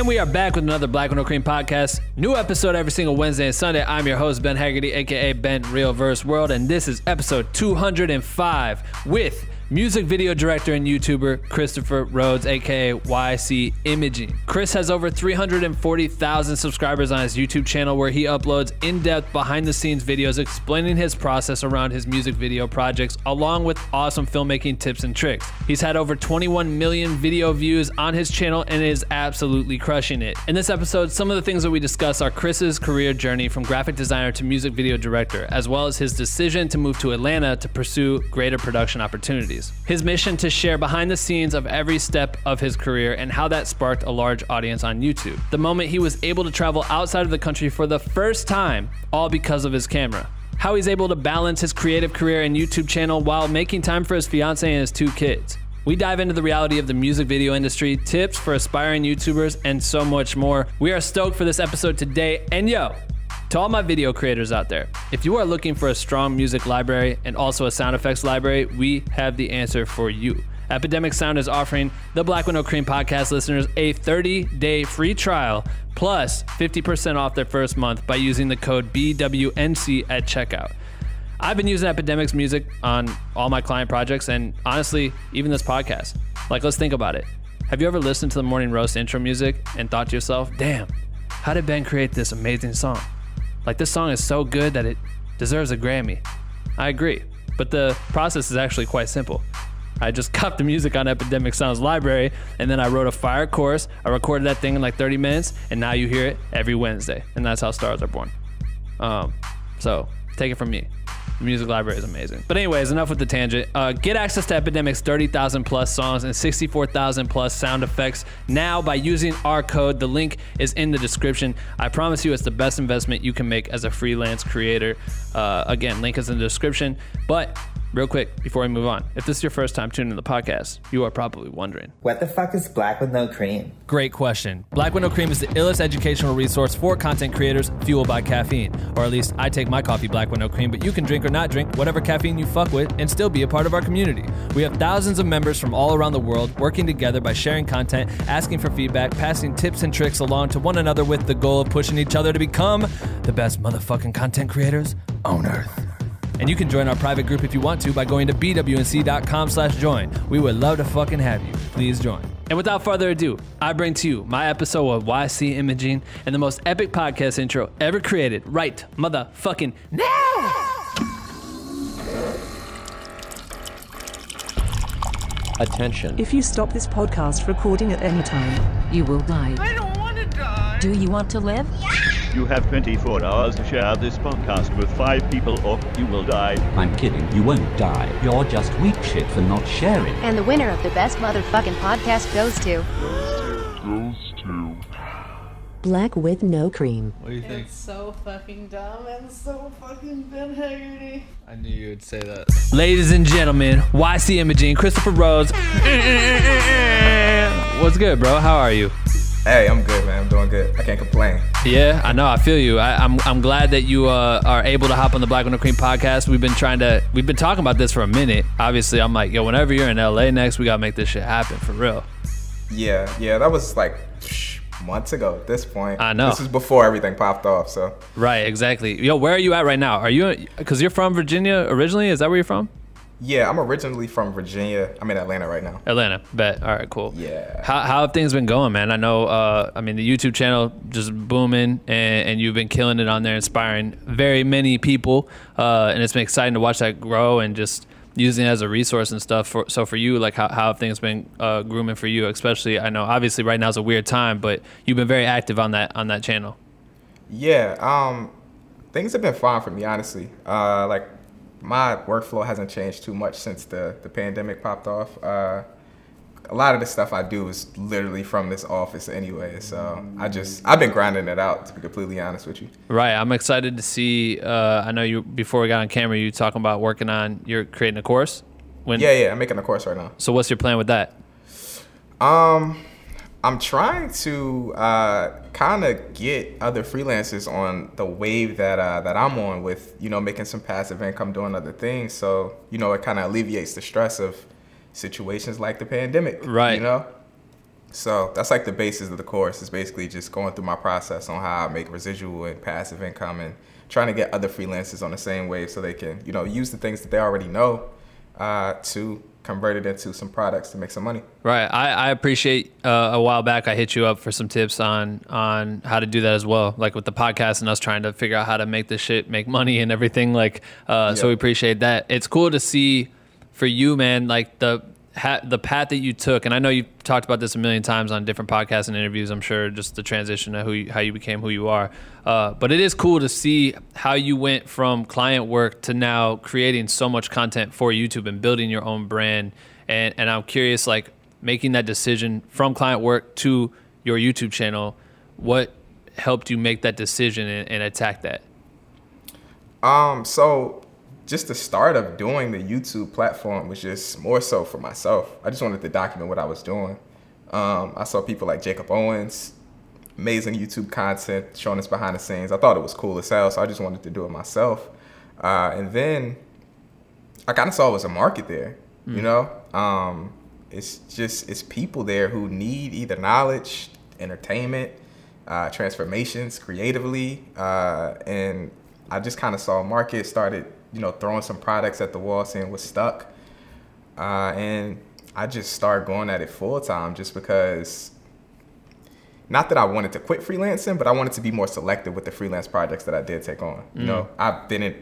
And we are back with another Black No Cream podcast. New episode every single Wednesday and Sunday. I'm your host, Ben Haggerty, aka Ben Real Verse World, and this is episode 205 with music video director and YouTuber Christopher Rhodes, aka YC Imaging. Chris has over 340,000 subscribers on his YouTube channel where he uploads in depth behind the scenes videos explaining his process around his music video projects, along with awesome filmmaking tips and tricks. He's had over 21 million video views on his channel and is absolutely crushing it. In this episode, some of the things that we discuss are Chris's career journey from graphic designer to music video director, as well as his decision to move to Atlanta to pursue greater production opportunities. His mission to share behind the scenes of every step of his career and how that sparked a large audience on YouTube. The moment he was able to travel outside of the country for the first time, all because of his camera. How he's able to balance his creative career and YouTube channel while making time for his fiance and his two kids. We dive into the reality of the music video industry, tips for aspiring YouTubers, and so much more. We are stoked for this episode today. And yo, to all my video creators out there, if you are looking for a strong music library and also a sound effects library, we have the answer for you. Epidemic Sound is offering the Black No Cream podcast listeners a 30 day free trial plus 50% off their first month by using the code BWNC at checkout. I've been using Epidemic's music on all my client projects and honestly, even this podcast. Like, let's think about it. Have you ever listened to the Morning Roast intro music and thought to yourself, damn, how did Ben create this amazing song? Like, this song is so good that it deserves a Grammy. I agree, but the process is actually quite simple. I just copied the music on Epidemic Sounds library, and then I wrote a fire chorus. I recorded that thing in like 30 minutes, and now you hear it every Wednesday, and that's how stars are born. Um, so take it from me. The music library is amazing. But anyways, enough with the tangent. Uh, get access to Epidemic's 30,000 plus songs and 64,000 plus sound effects now by using our code. The link is in the description. I promise you, it's the best investment you can make as a freelance creator. Uh, again, link is in the description. But Real quick, before we move on, if this is your first time tuning in the podcast, you are probably wondering What the fuck is black with no cream? Great question. Black With No Cream is the illest educational resource for content creators fueled by caffeine. Or at least I take my coffee Black With No Cream, but you can drink or not drink whatever caffeine you fuck with and still be a part of our community. We have thousands of members from all around the world working together by sharing content, asking for feedback, passing tips and tricks along to one another with the goal of pushing each other to become the best motherfucking content creators on earth. And you can join our private group if you want to by going to bwnc.com slash join. We would love to fucking have you. Please join. And without further ado, I bring to you my episode of YC Imaging and the most epic podcast intro ever created right motherfucking now. Attention. If you stop this podcast recording at any time, You will die. I don't want to die. Do you want to live? You have 24 hours to share this podcast with five people or you will die. I'm kidding. You won't die. You're just weak shit for not sharing. And the winner of the best motherfucking podcast goes to. Goes to. Black with no cream. What do you think? It's so fucking dumb and so fucking Ben Haggerty. I knew you would say that. Ladies and gentlemen, YC Imaging, Christopher Rhodes. What's good, bro? How are you? Hey, I'm good, man. I'm doing good. I can't complain. Yeah, I know. I feel you. I, I'm I'm glad that you uh, are able to hop on the Black With No Cream podcast. We've been trying to we've been talking about this for a minute. Obviously, I'm like, yo, whenever you're in LA next, we gotta make this shit happen for real. Yeah, yeah, that was like months ago at this point. I know. This is before everything popped off, so. Right, exactly. Yo, where are you at right now? Are you because you're from Virginia originally? Is that where you're from? Yeah, I'm originally from Virginia. I'm in Atlanta right now. Atlanta. Bet. All right, cool. Yeah. How, how have things been going, man? I know. Uh, I mean, the YouTube channel just booming, and, and you've been killing it on there, inspiring very many people, uh, and it's been exciting to watch that grow and just using it as a resource and stuff. For, so for you, like, how, how have things been uh, grooming for you? Especially, I know obviously right now is a weird time, but you've been very active on that on that channel. Yeah, um, things have been fine for me, honestly. Uh, like, my workflow hasn't changed too much since the, the pandemic popped off. Uh, a lot of the stuff I do is literally from this office anyway, so I just I've been grinding it out to be completely honest with you. Right. I'm excited to see. Uh, I know you before we got on camera, you talking about working on you're creating a course. When, Yeah, yeah, I'm making a course right now. So what's your plan with that? Um, I'm trying to uh, kind of get other freelancers on the wave that uh, that I'm on with, you know, making some passive income, doing other things. So you know, it kind of alleviates the stress of situations like the pandemic. Right. You know. So that's like the basis of the course. Is basically just going through my process on how I make residual and passive income, and trying to get other freelancers on the same wave so they can, you know, use the things that they already know uh, to convert it into some products to make some money. Right. I, I appreciate uh, a while back I hit you up for some tips on on how to do that as well, like with the podcast and us trying to figure out how to make this shit make money and everything. Like, uh, so we appreciate that. It's cool to see for you, man, like the ha- the path that you took, and I know you've talked about this a million times on different podcasts and interviews. I'm sure just the transition of who you, how you became who you are. Uh, but it is cool to see how you went from client work to now creating so much content for YouTube and building your own brand. And and I'm curious, like making that decision from client work to your YouTube channel. What helped you make that decision and, and attack that? Um, so just the start of doing the YouTube platform was just more so for myself. I just wanted to document what I was doing. Um, I saw people like Jacob Owens, amazing YouTube content showing us behind the scenes. I thought it was cool as hell, so I just wanted to do it myself. Uh, and then I kind of saw it was a market there, you know? Um, it's just, it's people there who need either knowledge, entertainment, uh, transformations creatively. Uh, and I just kind of saw a market, started, you know, throwing some products at the wall, seeing what stuck. Uh, and I just started going at it full time just because not that I wanted to quit freelancing, but I wanted to be more selective with the freelance projects that I did take on. You know, I've been in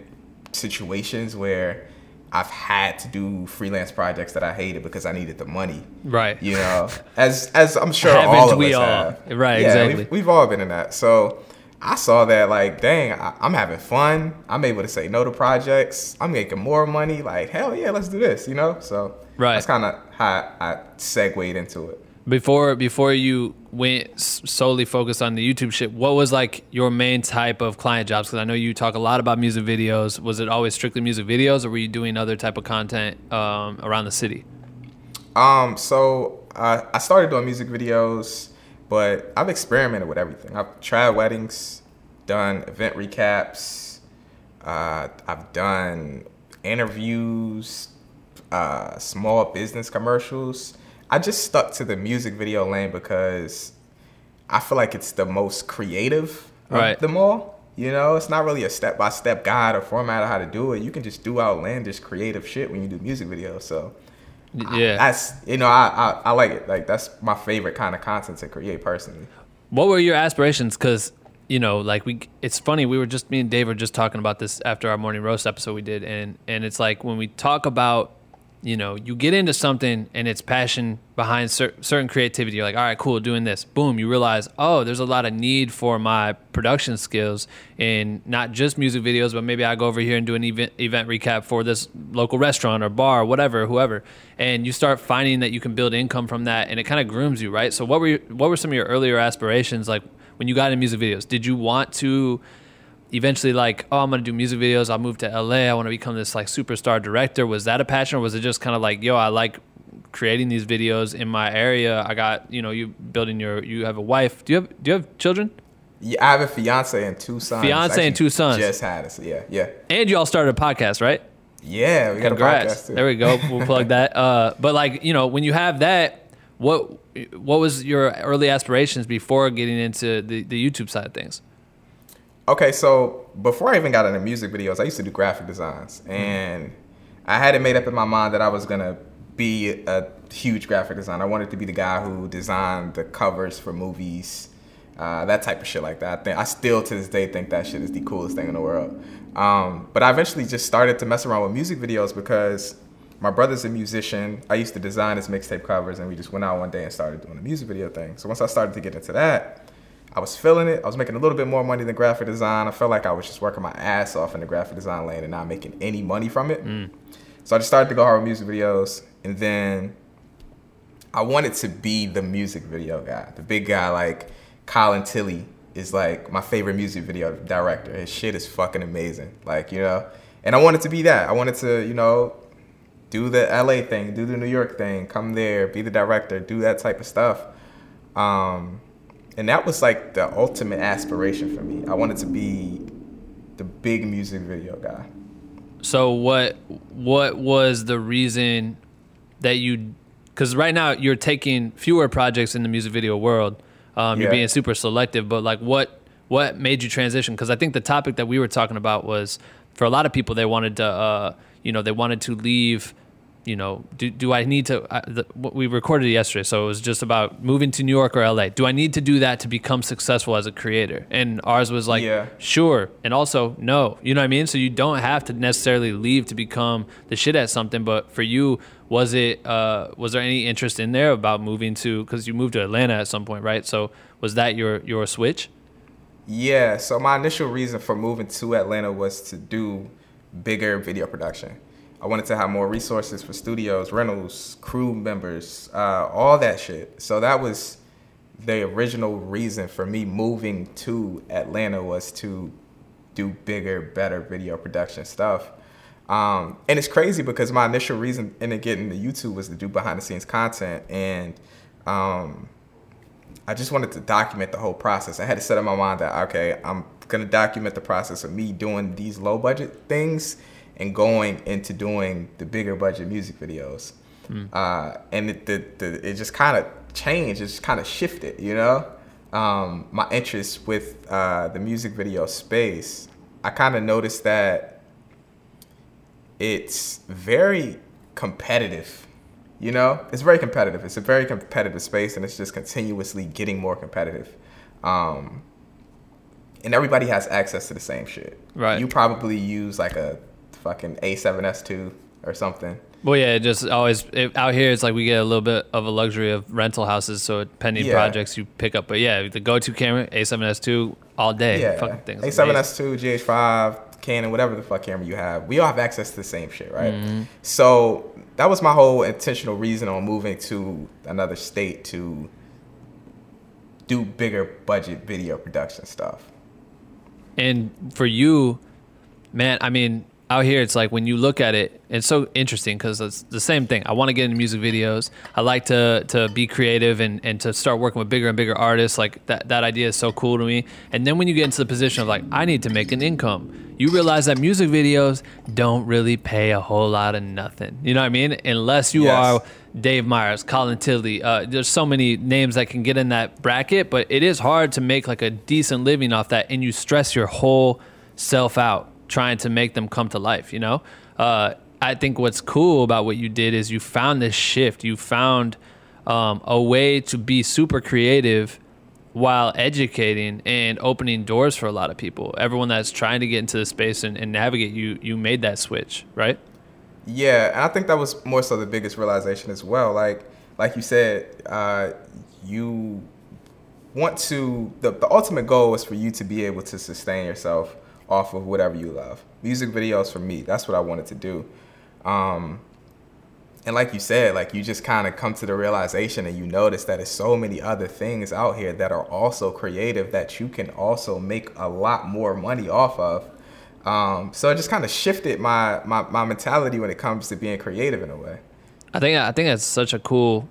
situations where I've had to do freelance projects that I hated because I needed the money. Right. You know, as as I'm sure Haven't all of we us all? have. Right, Yeah, exactly. We've, we've all been in that. So I saw that like, dang, I, I'm having fun. I'm able to say no to projects. I'm making more money. Like, hell yeah, let's do this. You know. So Right. that's kind of how I segued into it. Before before you went solely focused on the YouTube shit, what was like your main type of client jobs? Because I know you talk a lot about music videos. Was it always strictly music videos, or were you doing other type of content um, around the city? Um, so uh, I started doing music videos, but I've experimented with everything. I've tried weddings, done event recaps, uh, I've done interviews, uh, small business commercials. I just stuck to the music video lane because I feel like it's the most creative Right. of them all. You know, it's not really a step by step guide or format of how to do it. You can just do outlandish creative shit when you do music videos. So Yeah. that's you know I, I I like it. Like that's my favorite kind of content to create personally. What were your aspirations? Because you know, like we, it's funny. We were just me and Dave were just talking about this after our morning roast episode we did, and and it's like when we talk about, you know, you get into something and it's passion behind cer- certain creativity. You're like, all right, cool, doing this. Boom, you realize, oh, there's a lot of need for my production skills in not just music videos, but maybe I go over here and do an event event recap for this local restaurant or bar, or whatever, whoever, and you start finding that you can build income from that, and it kind of grooms you, right? So what were what were some of your earlier aspirations like when you got into music videos? Did you want to eventually like, oh, I'm gonna do music videos. I'll move to LA. I want to become this like superstar director. Was that a passion, or was it just kind of like, yo, I like creating these videos in my area. I got you know you building your you have a wife. Do you have do you have children? Yeah, I have a fiance and two sons. Fiance and two sons. Just had us. Yeah, yeah, And you all started a podcast, right? yeah. We got a Congrats. There we go. We'll plug that. Uh, but like you know, when you have that, what what was your early aspirations before getting into the, the YouTube side of things? Okay, so before I even got into music videos, I used to do graphic designs, and I had it made up in my mind that I was gonna be a huge graphic designer. I wanted to be the guy who designed the covers for movies, uh, that type of shit like that. I think I still to this day think that shit is the coolest thing in the world. Um, but I eventually just started to mess around with music videos because my brother's a musician. I used to design his mixtape covers, and we just went out one day and started doing the music video thing. So once I started to get into that, I was feeling it. I was making a little bit more money than graphic design. I felt like I was just working my ass off in the graphic design lane and not making any money from it. So I just started to go hard with music videos, and then I wanted to be the music video guy, the big guy like Colin Tilley is like my favorite music video director. His shit is fucking amazing, like you know. And I wanted to be that. I wanted to, you know, do the LA thing, do the New York thing, come there, be the director, do that type of stuff. Um, and that was like the ultimate aspiration for me. I wanted to be the big music video guy. So what what was the reason that you because right now you're taking fewer projects in the music video world. Um, You're being super selective, but like what what made you transition? Because I think the topic that we were talking about was for a lot of people they wanted to uh, you know they wanted to leave. You know, do, do I need to? Uh, the, we recorded it yesterday, so it was just about moving to New York or LA. Do I need to do that to become successful as a creator? And ours was like, Yeah. sure, and also no. You know what I mean? So you don't have to necessarily leave to become the shit at something. But for you, was it? Uh, was there any interest in there about moving to? Because you moved to Atlanta at some point, right? So was that your your switch? Yeah, so my initial reason for moving to Atlanta was to do bigger video production. I wanted to have more resources for studios, rentals, crew members, uh, all that shit. So that was the original reason for me moving to Atlanta was to do bigger, better video production stuff. Um, and it's crazy because my initial reason in getting to YouTube was to do behind the scenes content and um, I just wanted to document the whole process. I had to set in my mind that okay, I'm gonna document the process of me doing these low budget things and going into doing the bigger budget music videos. Uh, and it, the, the, it just kind of changed. It just kind of shifted, you know. Um, my interest with uh, the music video space, I kind of noticed that it's very competitive. You know, it's very competitive. It's a very competitive space, and it's just continuously getting more competitive. Um, and everybody has access to the same shit. Right. You probably use like a fucking A7S2 or something. Well, yeah, it just always it, out here. It's like we get a little bit of a luxury of rental houses, so pending Yeah. projects you pick up. But yeah, the go-to camera A7S2 all day. Yeah. fucking things. amazing. A7S2, GH5, Canon, whatever the fuck camera you have. We all have access to the same shit, right? Mm-hmm. So that was my whole intentional reason on moving to another state to do bigger budget video production stuff. And for you, man, I mean, out here, it's like when you look at it, it's so interesting because it's the same thing. I want to get into music videos. I like to to be creative and, and to start working with bigger and bigger artists. Like that, that idea is so cool to me. And then when you get into the position of like, I need to make an income, you realize that music videos don't really pay a whole lot of nothing. You know what I mean? Unless you Yes. are Dave Meyers, Colin Tilley. Uh, there's so many names that can get in that bracket, but it is hard to make like a decent living off that, and you stress your whole self out trying to make them come to life. You know, uh, I think what's cool about what you did is you found this shift. You found um, a way to be super creative while educating and opening doors for a lot of people. Everyone that's trying to get into the space and, and navigate, you you made that switch, right? Yeah, and I think that was more so the biggest realization as well. Like, like you said, uh, you want to. The, the ultimate goal is for you to be able to sustain yourself off of whatever you love. Music videos for me, that's what I wanted to do. Um, and like you said, like you just kind of come to the realization and you notice that there's so many other things out here that are also creative that you can also make a lot more money off of. Um, so it just kind of shifted my, my my mentality when it comes to being creative in a way. I think I think that's such a cool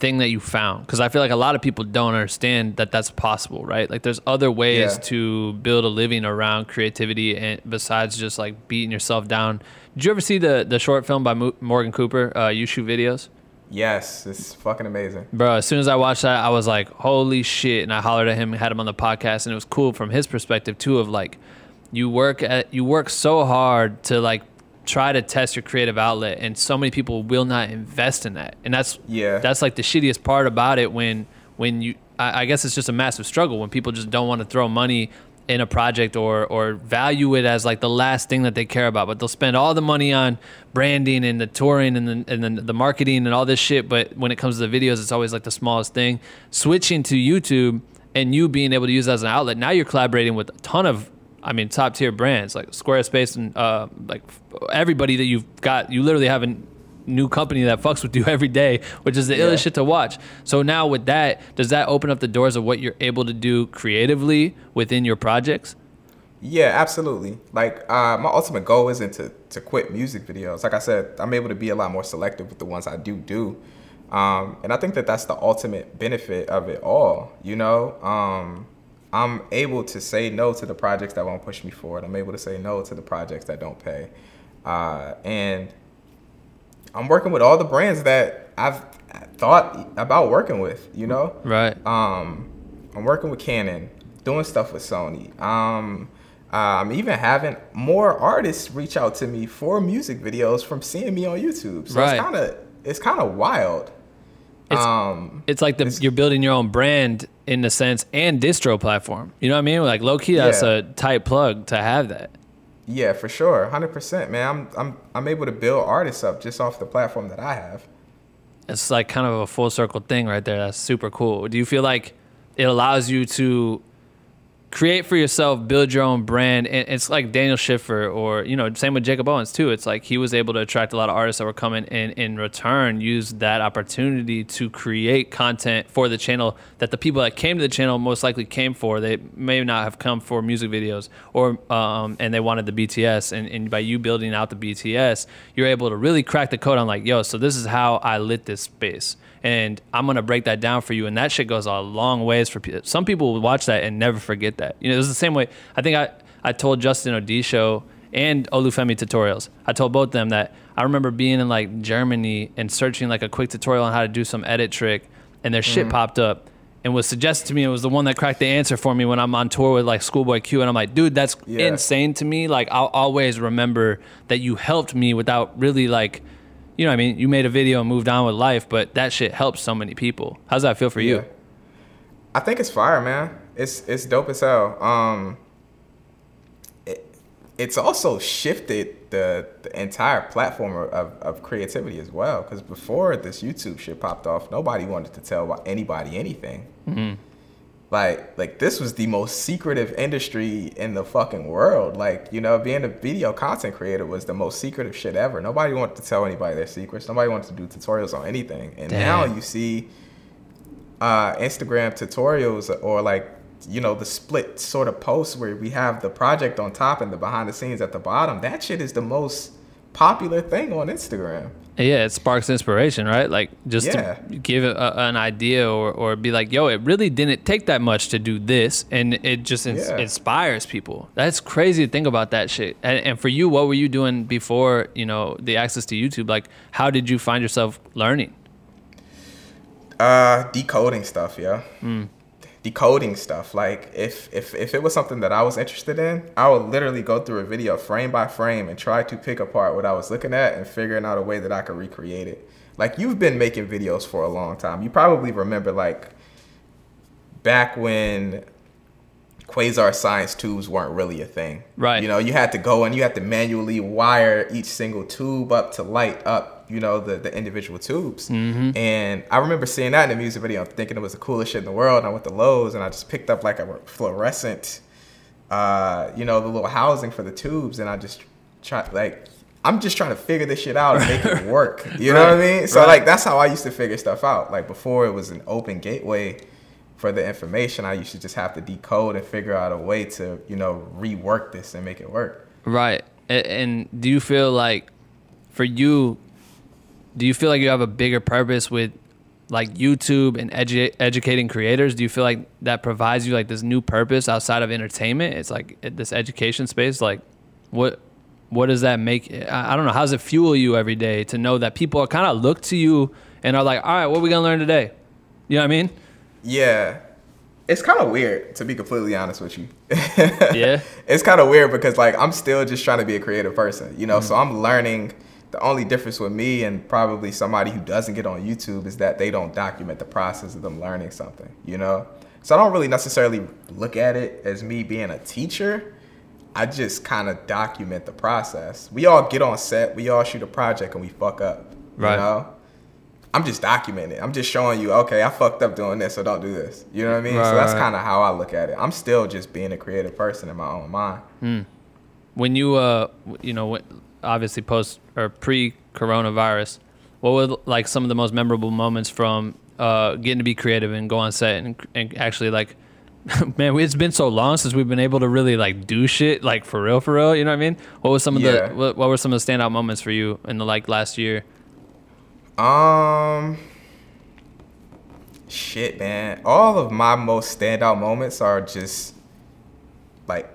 thing that you found because I feel like a lot of people don't understand that that's possible, right? Like there's other ways Yeah. to build a living around creativity and besides just like beating yourself down. Did you ever see the the short film by Mo- Morgan Cooper? Uh, you shoot videos, Yes, it's fucking amazing. bro. As soon as I watched that, I was like, "Holy shit!" And I hollered at him, had him on the podcast, and it was cool from his perspective too. Of like, you work at you work so hard to like try to test your creative outlet, and so many people will not invest in that, and that's Yeah. that's like the shittiest part about it when when you I, I guess it's just a massive struggle when people just don't want to throw money in a project or or value it as like the last thing that they care about. But they'll spend all the money on branding and the touring and the, and then the marketing and all this shit. But when it comes to the videos it's always like the smallest thing. Switching to youtube and you being able to use that as an outlet now you're collaborating with a ton of I mean, top tier brands like Squarespace and uh, like everybody that you've got. You literally have a new company that fucks with you every day, which is the Yeah. illest shit to watch. So now with that, does that open up the doors of what you're able to do creatively within your projects? Yeah, absolutely. Like uh, my ultimate goal isn't to to quit music videos. Like I said, I'm able to be a lot more selective with the ones I do do, um, and I think that that's the ultimate benefit of it all. You know, um, I'm able to say no to the projects that won't push me forward. I'm able to say no to the projects that don't pay, uh, and I'm working with all the brands that I've thought about working with. You know, Right. um, I'm working with Canon, doing stuff with Sony. Um, I'm even having more artists reach out to me for music videos from seeing me on YouTube. So Right. it's kind of it's kind of wild. It's- um, it's like the, you're building your own brand in a sense and distro platform. You know what I mean? Like low key, that's Yeah. a tight plug to have that. yeah, for sure, hundred percent, man. I'm I'm I'm able to build artists up just off the platform that I have. It's like kind of a full circle thing right there. That's super cool. Do you feel like it allows you to create for yourself, build your own brand? And it's like Daniel Schiffer or, you know, same with Jacob Owens too. It's like he was able to attract a lot of artists that were coming and in return use that opportunity to create content for the channel that the people that came to the channel most likely came for. They may not have come for music videos or um, and they wanted the BTS. And, and by you building out the BTS, you're able to really crack the code on like, yo, so this is how I lit this space and I'm gonna break that down for you. And that shit goes a long ways for people. Some people will watch that and never forget that. You know, it was the same way. I think I I told Justin Odisho and Olufemii tutorials. I told both of them that I remember being in like Germany and searching like a quick tutorial on how to do some edit trick, and their shit mm. popped up. And was suggested to me. It was the one that cracked the answer for me when I'm on tour with like Schoolboy Q, and I'm like, dude, that's Yeah. insane to me. Like, I'll always remember that you helped me without really like you know what I mean? You made a video and moved on with life, but that shit helps so many people. How's that feel for you? I think it's fire, man. It's it's dope as hell. Um, it, it's also shifted the, the entire platform of, of creativity as well. Because before this YouTube shit popped off, nobody wanted to tell anybody anything. Like like this was the most secretive industry in the fucking world. Like you know, being a video content creator was the most secretive shit ever. Nobody wanted to tell anybody their secrets. Nobody wanted to do tutorials on anything. And now you see uh, Instagram tutorials or like you know the split sort of posts where we have the project on top and the behind the scenes at the bottom. That shit is the most popular thing on Instagram. Yeah, it sparks inspiration, right? Like just Yeah. to give a, an idea or, or be like, yo, it really didn't take that much to do this. And it just ins- Yeah. inspires people. That's crazy to think about that shit. And, and for you, what were you doing before, you know, the access to YouTube? Like, how did you find yourself learning? Uh, decoding stuff, yeah. Decoding stuff. Like if if if it was something that I was interested in, I would literally go through a video frame by frame and try to pick apart what I was looking at and figuring out a way that I could recreate it. Like you've been making videos for a long time. You probably remember like back when quasar science tubes weren't really a thing. Right. You know, you had to go and you had to manually wire each single tube up to light up, you know, the, the individual tubes. Mm-hmm. And I remember seeing that in the music video, thinking it was the coolest shit in the world. And I went to Lowe's and I just picked up like a fluorescent, uh, you know, the little housing for the tubes. And I just tried, like, I'm just trying to figure this shit out and make it work. You know what I mean? So, Right. like, that's how I used to figure stuff out. Like, before it was an open gateway for the information, I used to just have to decode and figure out a way to, you know, rework this and make it work. Right. And do you feel like for you, do you feel like you have a bigger purpose with like YouTube and edu- educating creators? Do you feel like that provides you like this new purpose outside of entertainment? It's like this education space. Like, what what does that make? I I don't know. How does it fuel you every day to know that people are kind of look to you and are like, all right, what are we gonna learn today? You know what I mean? Yeah. It's kind of weird, to be completely honest with you. Yeah. it's kind of weird because, like, I'm still just trying to be a creative person, you know? Mm-hmm. So I'm learning. The only difference with me and probably somebody who doesn't get on YouTube is that they don't document the process of them learning something, you know? So I don't really necessarily look at it as me being a teacher. I just kind of document the process. We all get on set, we all shoot a project, and we fuck up. Right. You know? I'm just documenting. I'm just showing you, okay, I fucked up doing this, so don't do this. You know what I mean? Right, so that's right. kind of how I look at it. I'm still just being a creative person in my own mind. when you uh you know when- obviously post or pre coronavirus what were like some of the most memorable moments from uh getting to be creative and go on set and, and actually like man it's been so long since we've been able to really like do shit like for real for real you know what i mean what was some of Yeah. the what, what were some of the standout moments for you in the like last year Um, shit, man. All of my most standout moments are just like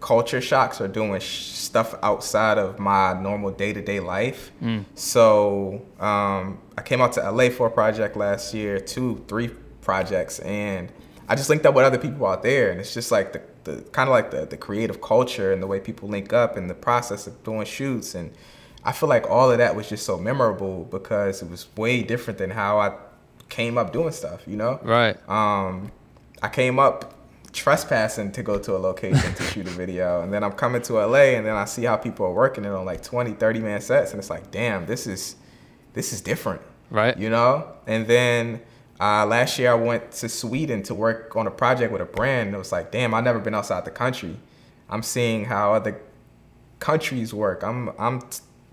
culture shocks or doing sh- stuff outside of my normal day to day life. So um, I came out to LA for a project last year, two, three projects, and I just linked up with other people out there, and it's just like the, the kind of like the, the creative culture and the way people link up and the process of doing shoots and I feel like all of that was just so memorable because it was way different than how I came up doing stuff, you know? Right. Um, I came up trespassing to go to a location to shoot a video and then I'm coming to LA and then I see how people are working it on like 20, 30 man sets and it's like, damn, this is this is different. Right. You know? And then uh, last year I went to Sweden to work on a project with a brand and it was like, damn, I've never been outside the country. I'm seeing how other countries work. I'm I'm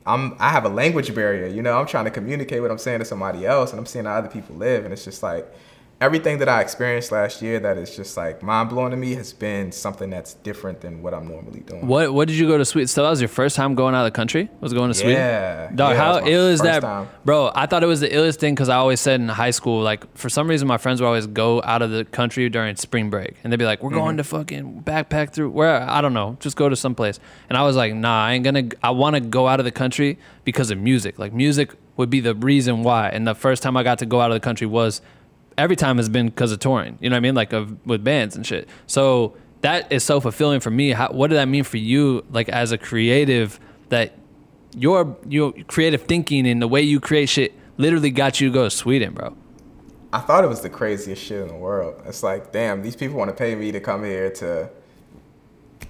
I'm I have a language barrier, you know. I'm trying to communicate what I'm saying to somebody else and I'm seeing how other people live and it's just like everything that I experienced last year that is just like mind blowing to me has been something that's different than what I'm normally doing. What What did you go to Sweden? So that was your first time going out of the country? Was going to Sweden? Yeah. Dog, Yeah, how that was my ill is that, time. bro? I thought it was the illest thing because I always said in high school, like for some reason, my friends would always go out of the country during spring break, and they'd be like, "We're Mm-hmm. going to fucking backpack through where I don't know, just go to some place." And I was like, "Nah, I ain't gonna. I want to go out of the country because of music. Like music would be the reason why." And the first time I got to go out of the country was every time has been because of touring. You know what I mean? Like of, with bands and shit. So that is so fulfilling for me. How, what did that mean for you, like as a creative, that your your creative thinking and the way you create shit literally got you to go to Sweden, bro? I thought it was the craziest shit in the world. It's like, damn, these people want to pay me to come here to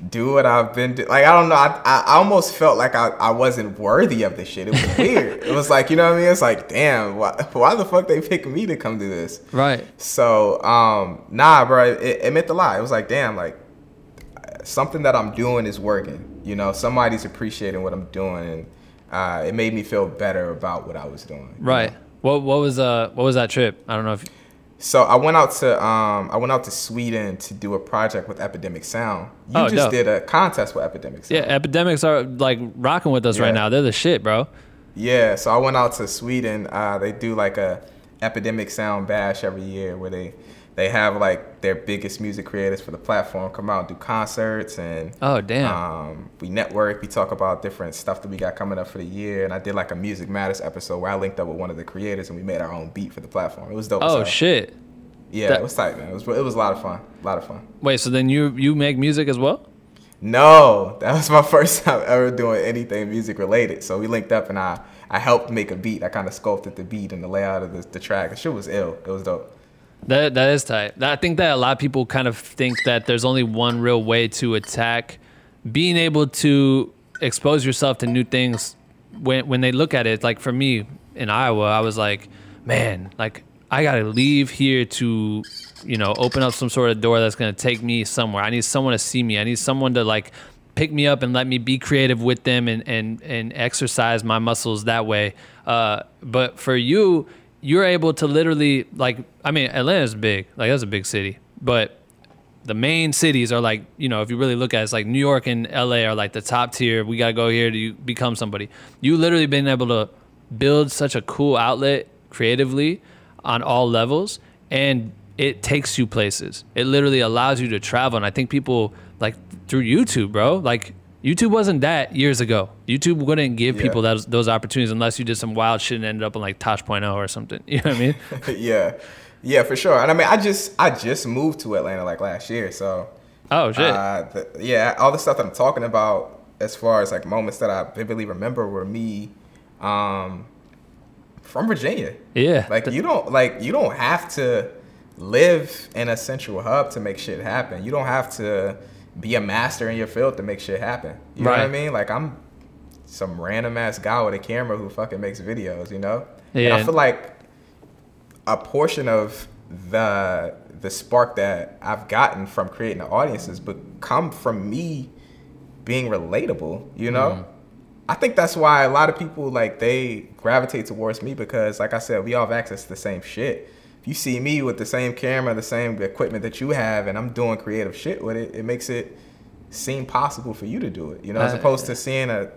do what I've been do- like. I don't know. I, I almost felt like I, I wasn't worthy of this shit. It was weird. it was like you know what I mean. It's like, damn, why, why the fuck they pick me to come do this? Right. So um, nah, bro, it, it meant a lot. It was like, damn, like something that I'm doing is working. You know, somebody's appreciating what I'm doing, and uh, it made me feel better about what I was doing. you Right. know? What what was uh what was that trip? I don't know if So I went out to um, I went out to Sweden to do a project with Epidemic Sound. You Oh, just dope. did a contest with Epidemic Sound. yeah, epidemics are like rocking with us right now. They're the shit, bro. Yeah, so I went out to Sweden. Uh, they do like a Epidemic Sound Bash every year where they they have like their biggest music creators for the platform come out and do concerts and Oh damn. um, we network. We talk about different stuff that we got coming up for the year. And I did like a Music Matters episode where I linked up with one of the creators and we made our own beat for the platform. It was dope. oh hell. shit. Yeah, That- it was tight, man. It was it was a lot of fun. A lot of fun. Wait, so then you you make music as well? No, that was my first time ever doing anything music related. So we linked up and I, I helped make a beat. I kind of sculpted the beat and the layout of the, the track. The shit was ill. It was dope. That that is tight. I think that a lot of people kind of think that there's only one real way to attack being able to expose yourself to new things when when they look at it. Like for me in Iowa, I was like, man, like I gotta leave here to, you know, open up some sort of door that's gonna take me somewhere. I need someone to see me. I need someone to like pick me up and let me be creative with them and and and exercise my muscles that way. Uh, but for you, you're able to literally like I mean Atlanta's big, like that's a big city, but the main cities are like you know if you really look at it, it's like New York and LA are like the top tier. We gotta go here to become somebody. You literally been able to build such a cool outlet creatively on all levels, and it takes you places. It literally allows you to travel, and I think people like through YouTube, bro. Like YouTube wasn't that years ago. YouTube wouldn't give Yeah. people those those opportunities unless you did some wild shit and ended up on like Tosh.0 or something. You know what I mean? yeah, yeah, for sure. And I mean, I just I just moved to Atlanta like last year. So Oh shit. uh, the, yeah, all the stuff that I'm talking about as far as like moments that I vividly remember were me um, from Virginia. yeah. Like you don't like you don't have to live in a central hub to make shit happen. You don't have to be a master in your field to make shit happen. You know what I mean? Like I'm some random ass guy with a camera who fucking makes videos, you know? And Yeah. I feel like a portion of the the spark that I've gotten from creating the audiences but come from me being relatable, you know? Mm. I think that's why a lot of people like they gravitate towards me because like I said, we all have access to the same shit. If you see me with the same camera, the same equipment that you have and I'm doing creative shit with it, it makes it seem possible for you to do it. You know, as Uh, opposed to seeing a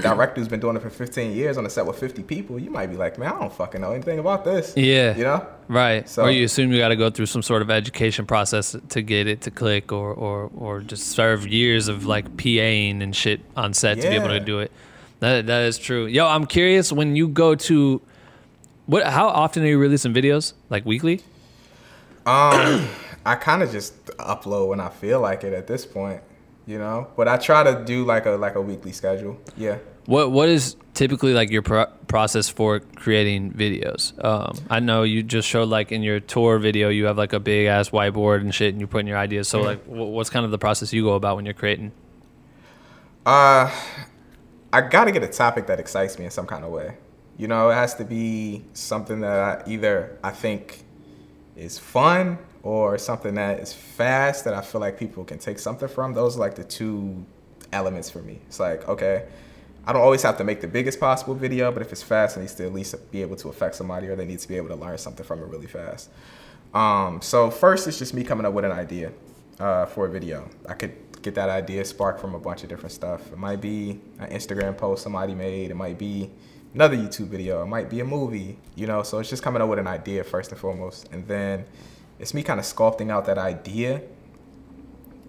director who's been doing it for 15 years on a set with 50 people, you might be like, man, I don't fucking know anything about this. Yeah. You know? Right. So- or you assume you got to go through some sort of education process to get it to click, or or or just serve years of like PAing and shit on set to be able to do it. That that is true. Yo, I'm curious when you go to what? How often are you releasing videos? Like weekly? Um, I kind of just upload when I feel like it at this point, you know. But I try to do like a like a weekly schedule. Yeah. What what is typically like your pro- process for creating videos? Um, I know you just showed like in your tour video, you have like a big ass whiteboard and shit, and you're putting your ideas. So like, wh- what's kind of the process you go about when you're creating? Uh, I gotta get a topic that excites me in some kind of way. You know, it has to be something that I, either I think is fun or something that is fast that I feel like people can take something from. Those are like the two elements for me. It's like, okay, I don't always have to make the biggest possible video, but if it's fast, it needs to at least be able to affect somebody or they need to be able to learn something from it really fast. Um, so first, it's just me coming up with an idea uh, for a video. I could get that idea sparked from a bunch of different stuff. It might be an Instagram post somebody made. It might be another YouTube video. It might be a movie. You know, so it's just coming up with an idea first and foremost, and then it's me kind of sculpting out that idea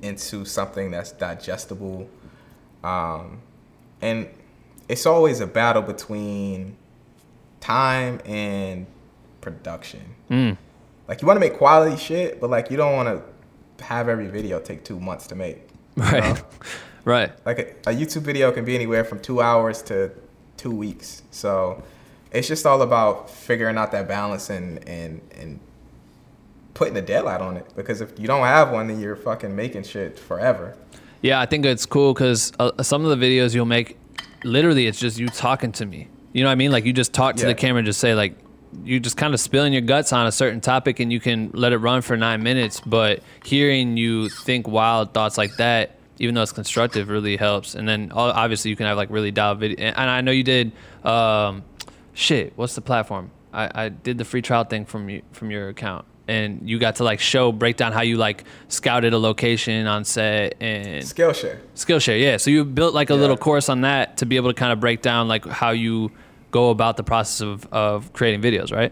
into something that's digestible. Um, and it's always a battle between time and production. Mm. Like you want to make quality shit, but like you don't want to have every video take two months to make. Right. know? Right. Like a, a YouTube video can be anywhere from two hours to two weeks. So it's just all about figuring out that balance and and and putting a deadline on it. Because if you don't have one, then you're fucking making shit forever. Yeah, I think it's cool because uh, some of the videos you'll make, literally, it's just you talking to me. You know what I mean? Like you just talk to Yeah. the camera and just say like, you just kind of spilling your guts on a certain topic and you can let it run for nine minutes. But hearing you think wild thoughts like that, even though it's constructive, really helps. And then obviously you can have like really dialed video. And I know you did, um, shit. What's the platform? I, I did the free trial thing from you from your account. And you got to like show break down how you like scouted a location on set and Skillshare. Skillshare, yeah. So you built like a Yeah. little course on that to be able to kind of break down like how you go about the process of, of creating videos, right?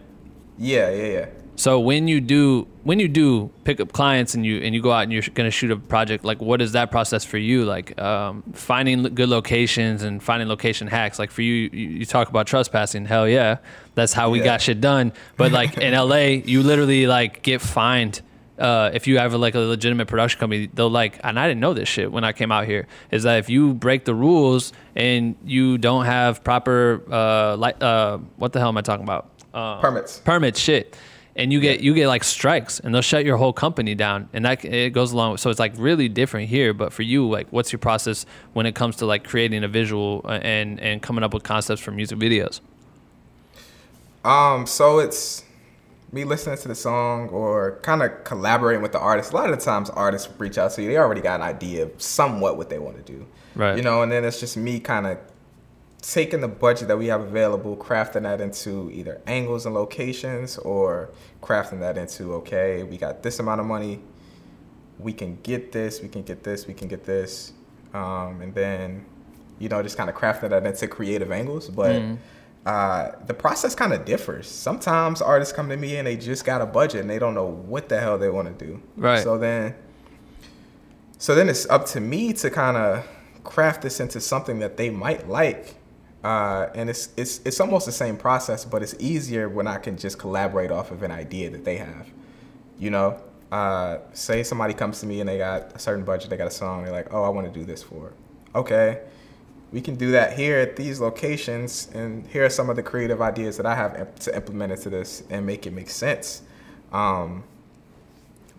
Yeah, yeah, yeah. So when you do when you do pick up clients and you and you go out and you're gonna shoot a project, like what is that process for you? Like um, finding good locations and finding location hacks. Like for you, you, you talk about trespassing. Hell yeah, that's how we Yeah. got shit done. But like in LA, you literally like get fined. Uh, if you have like a legitimate production company, they'll like, and I didn't know this shit when I came out here, is that if you break the rules and you don't have proper, uh, like, uh, what the hell am I talking about? Um, Permits. permits shit and you get you get like strikes and they'll shut your whole company down and that it goes along so it's like really different here but for you like what's your process when it comes to like creating a visual uh, and and coming up with concepts for music videos Um, so it's me listening to the song or kind of collaborating with the artist. A lot of the times artists reach out to you, they already got an idea of somewhat what they want to do. Right. You know, and then it's just me kind of taking the budget that we have available, crafting that into either angles and locations or crafting that into, okay, we got this amount of money, we can get this, we can get this, we can get this. Um, and then, you know, just kind of crafting that into creative angles. But uh, the process kind of differs. Sometimes artists come to me and they just got a budget and they don't know what the hell they want to do. Right. So then, so then it's up to me to kind of craft this into something that they might like. Uh, and it's, it's, it's almost the same process, but it's easier when I can just collaborate off of an idea that they have. You know, uh, say somebody comes to me and they got a certain budget, they got a song, they're like, oh, I want to do this for. it." Okay, we can do that here at these locations, and here are some of the creative ideas that I have to implement into this and make it make sense. Um,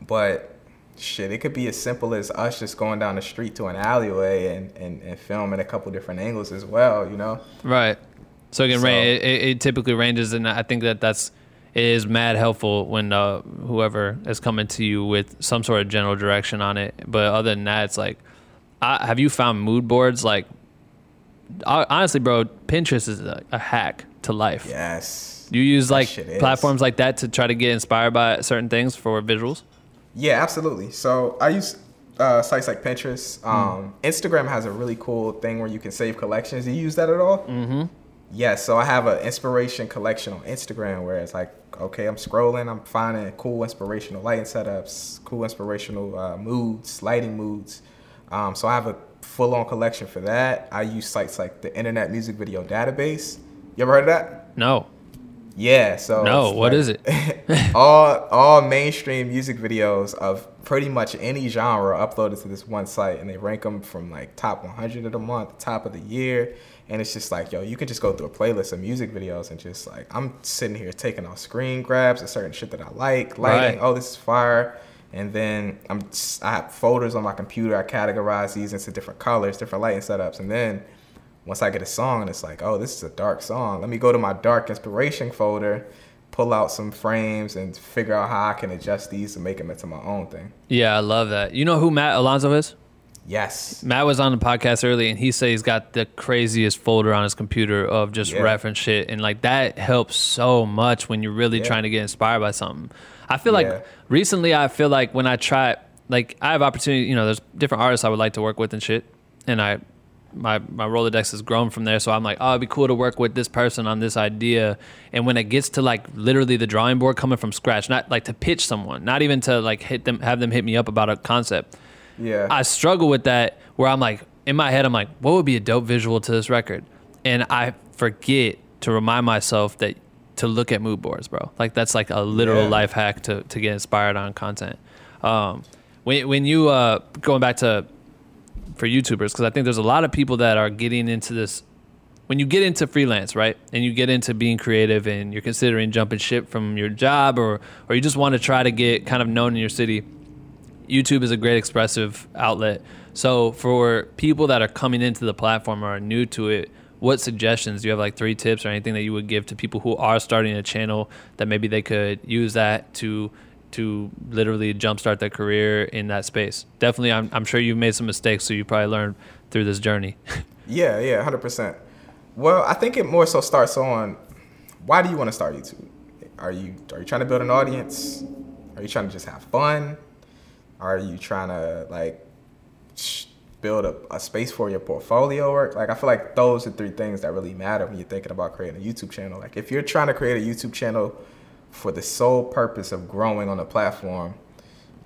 but shit, it could be as simple as us just going down the street to an alleyway and, and, and filming a couple different angles as well, you know? right so it can So- range it, it typically ranges and i think that that's it is mad helpful when uh, whoever is coming to you with some sort of general direction on it but other than that it's like I, have you found mood boards like hon- honestly bro pinterest is a, a hack to life Yes. You use like is. platforms like that to try to get inspired by certain things for visuals. Yeah, absolutely. So I use uh, sites like Pinterest. Um, Instagram has a really cool thing where you can save collections. Do you use that at all? Mm-hmm. Yes. so I have an inspiration collection on Instagram where it's like, okay, I'm scrolling, I'm finding cool inspirational lighting setups, cool inspirational uh, moods, lighting moods. Um, so I have a full-on collection for that. I use sites like the Internet Music Video Database. You ever heard of that? No. Yeah. So No, what like- is it? all all mainstream music videos of pretty much any genre are uploaded to this one site and they rank them from like top 100 of the month top of the year and it's just like yo you could just go through a playlist of music videos and just like i'm sitting here taking off screen grabs of certain shit that i like lighting Right. oh this is fire and then i'm s- i have folders on my computer i categorize these into different colors different lighting setups and then once I get a song and it's like, oh, this is a dark song, let me go to my dark inspiration folder, pull out some frames, and figure out how I can adjust these to make them into my own thing. Yeah, I love that. You know who Matt Alonzo is? Yes. Matt was on the podcast early, and he said he's got the craziest folder on his computer of just Yeah. reference shit, and like that helps so much when you're really Yeah. trying to get inspired by something. I feel Yeah. like recently, I feel like when I try, like I have opportunity, you know, there's different artists I would like to work with and shit, and I. My my Rolodex has grown from there, so I'm like, oh, it'd be cool to work with this person on this idea. And when it gets to like literally the drawing board coming from scratch, not like to pitch someone, not even to like hit them, have them hit me up about a concept. Yeah. I struggle with that where I'm like, in my head, I'm like, what would be a dope visual to this record? And I forget to remind myself that to look at mood boards, bro. Like that's like a literal Yeah. life hack to, to get inspired on content. Um, when, when you, uh, going back to, for YouTubers, because I think there's a lot of people that are getting into this. When you get into freelance, right, and you get into being creative, and you're considering jumping ship from your job, or or you just want to try to get kind of known in your city, YouTube is a great expressive outlet. So for people that are coming into the platform or are new to it, what suggestions do you have? Like three tips or anything that you would give to people who are starting a channel that maybe they could use that to to literally jumpstart their career in that space? Definitely, I'm I'm sure you've made some mistakes, so you probably learned through this journey. Yeah, yeah, hundred percent. Well, I think it more so starts on why do you want to start YouTube? Are you are you trying to build an audience? Are you trying to just have fun? Are you trying to like build a, a space for your portfolio work? Like I feel like those are three things that really matter when you're thinking about creating a YouTube channel. Like if you're trying to create a YouTube channel for the sole purpose of growing on a platform,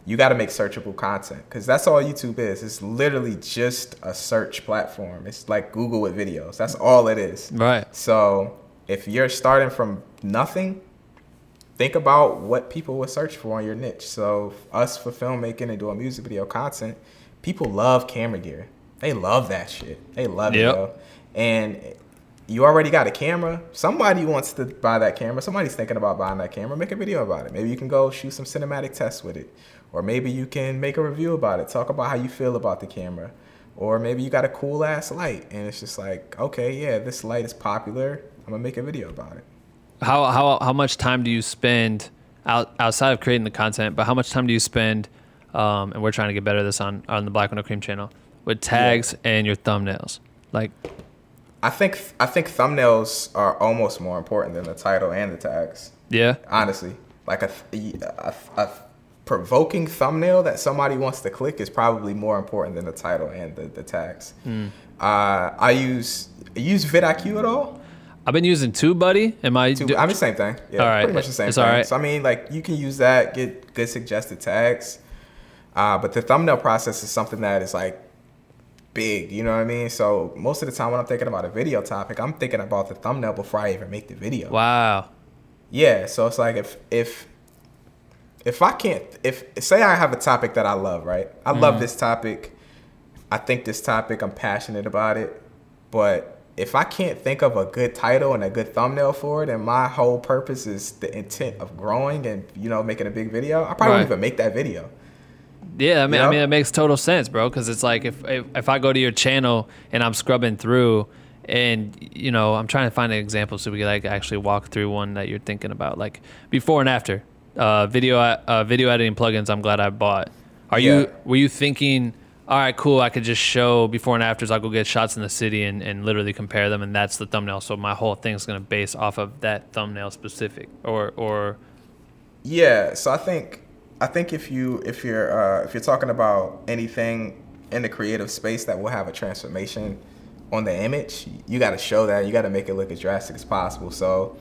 you got to make searchable content because that's all YouTube is. It's literally just a search platform. It's like Google with videos. That's all it is. Right. So if you're starting from nothing, think about what people would search for on your niche. So us for filmmaking and doing music video content, people love camera gear. They love that shit. They love Yep. it, yo. And you already got a camera. Somebody wants to buy that camera. Somebody's thinking about buying that camera. Make a video about it. Maybe you can go shoot some cinematic tests with it. Or maybe you can make a review about it. Talk about how you feel about the camera. Or maybe you got a cool ass light and it's just like, okay, yeah, this light is popular. I'm gonna make a video about it. How how how much time do you spend out outside of creating the content? But how much time do you spend? Um, and we're trying to get better at this on on the Black With No Cream channel with tags and your thumbnails. Like, I think I think thumbnails are almost more important than the title and the tags. yeah, Honestly, like a, a, a provoking thumbnail that somebody wants to click is probably more important than the title and the, the tags. Hmm. Uh, I use use vidIQ at all? I've been using TubeBuddy. Am I? Too- do- I mean, the same thing. Yeah, All right, pretty much the same it's thing. all right. So I mean, like you can use that, get good suggested tags. Uh, but the thumbnail process is something that is like big. You know what I mean? So most of the time when I'm thinking about a video topic, I'm thinking about the thumbnail before I even make the video. wow. Yeah. So it's like if if if I can't if say I have a topic that I love, right? I love mm. this topic. I think this topic, I'm passionate about it. But if I can't think of a good title and a good thumbnail for it, and my whole purpose is the intent of growing and you know making a big video, I probably Right. won't even make that video. Yeah, I mean, You I mean, it makes total sense, bro. Because it's like if, if if I go to your channel and I'm scrubbing through, and you know, I'm trying to find an example so we can like actually walk through one that you're thinking about, like before and after. Uh, video uh, video editing plugins. I'm glad I bought. Are Yeah. you were you thinking? All right, cool. I could just show before and afters. I'll go get shots in the city and, and literally compare them, and that's the thumbnail. So my whole thing's gonna base off of that thumbnail specific, or or Yeah, so I think I think if you if you're uh, if you're talking about anything in the creative space that will have a transformation on the image, you got to show that. You got to make it look as drastic as possible. So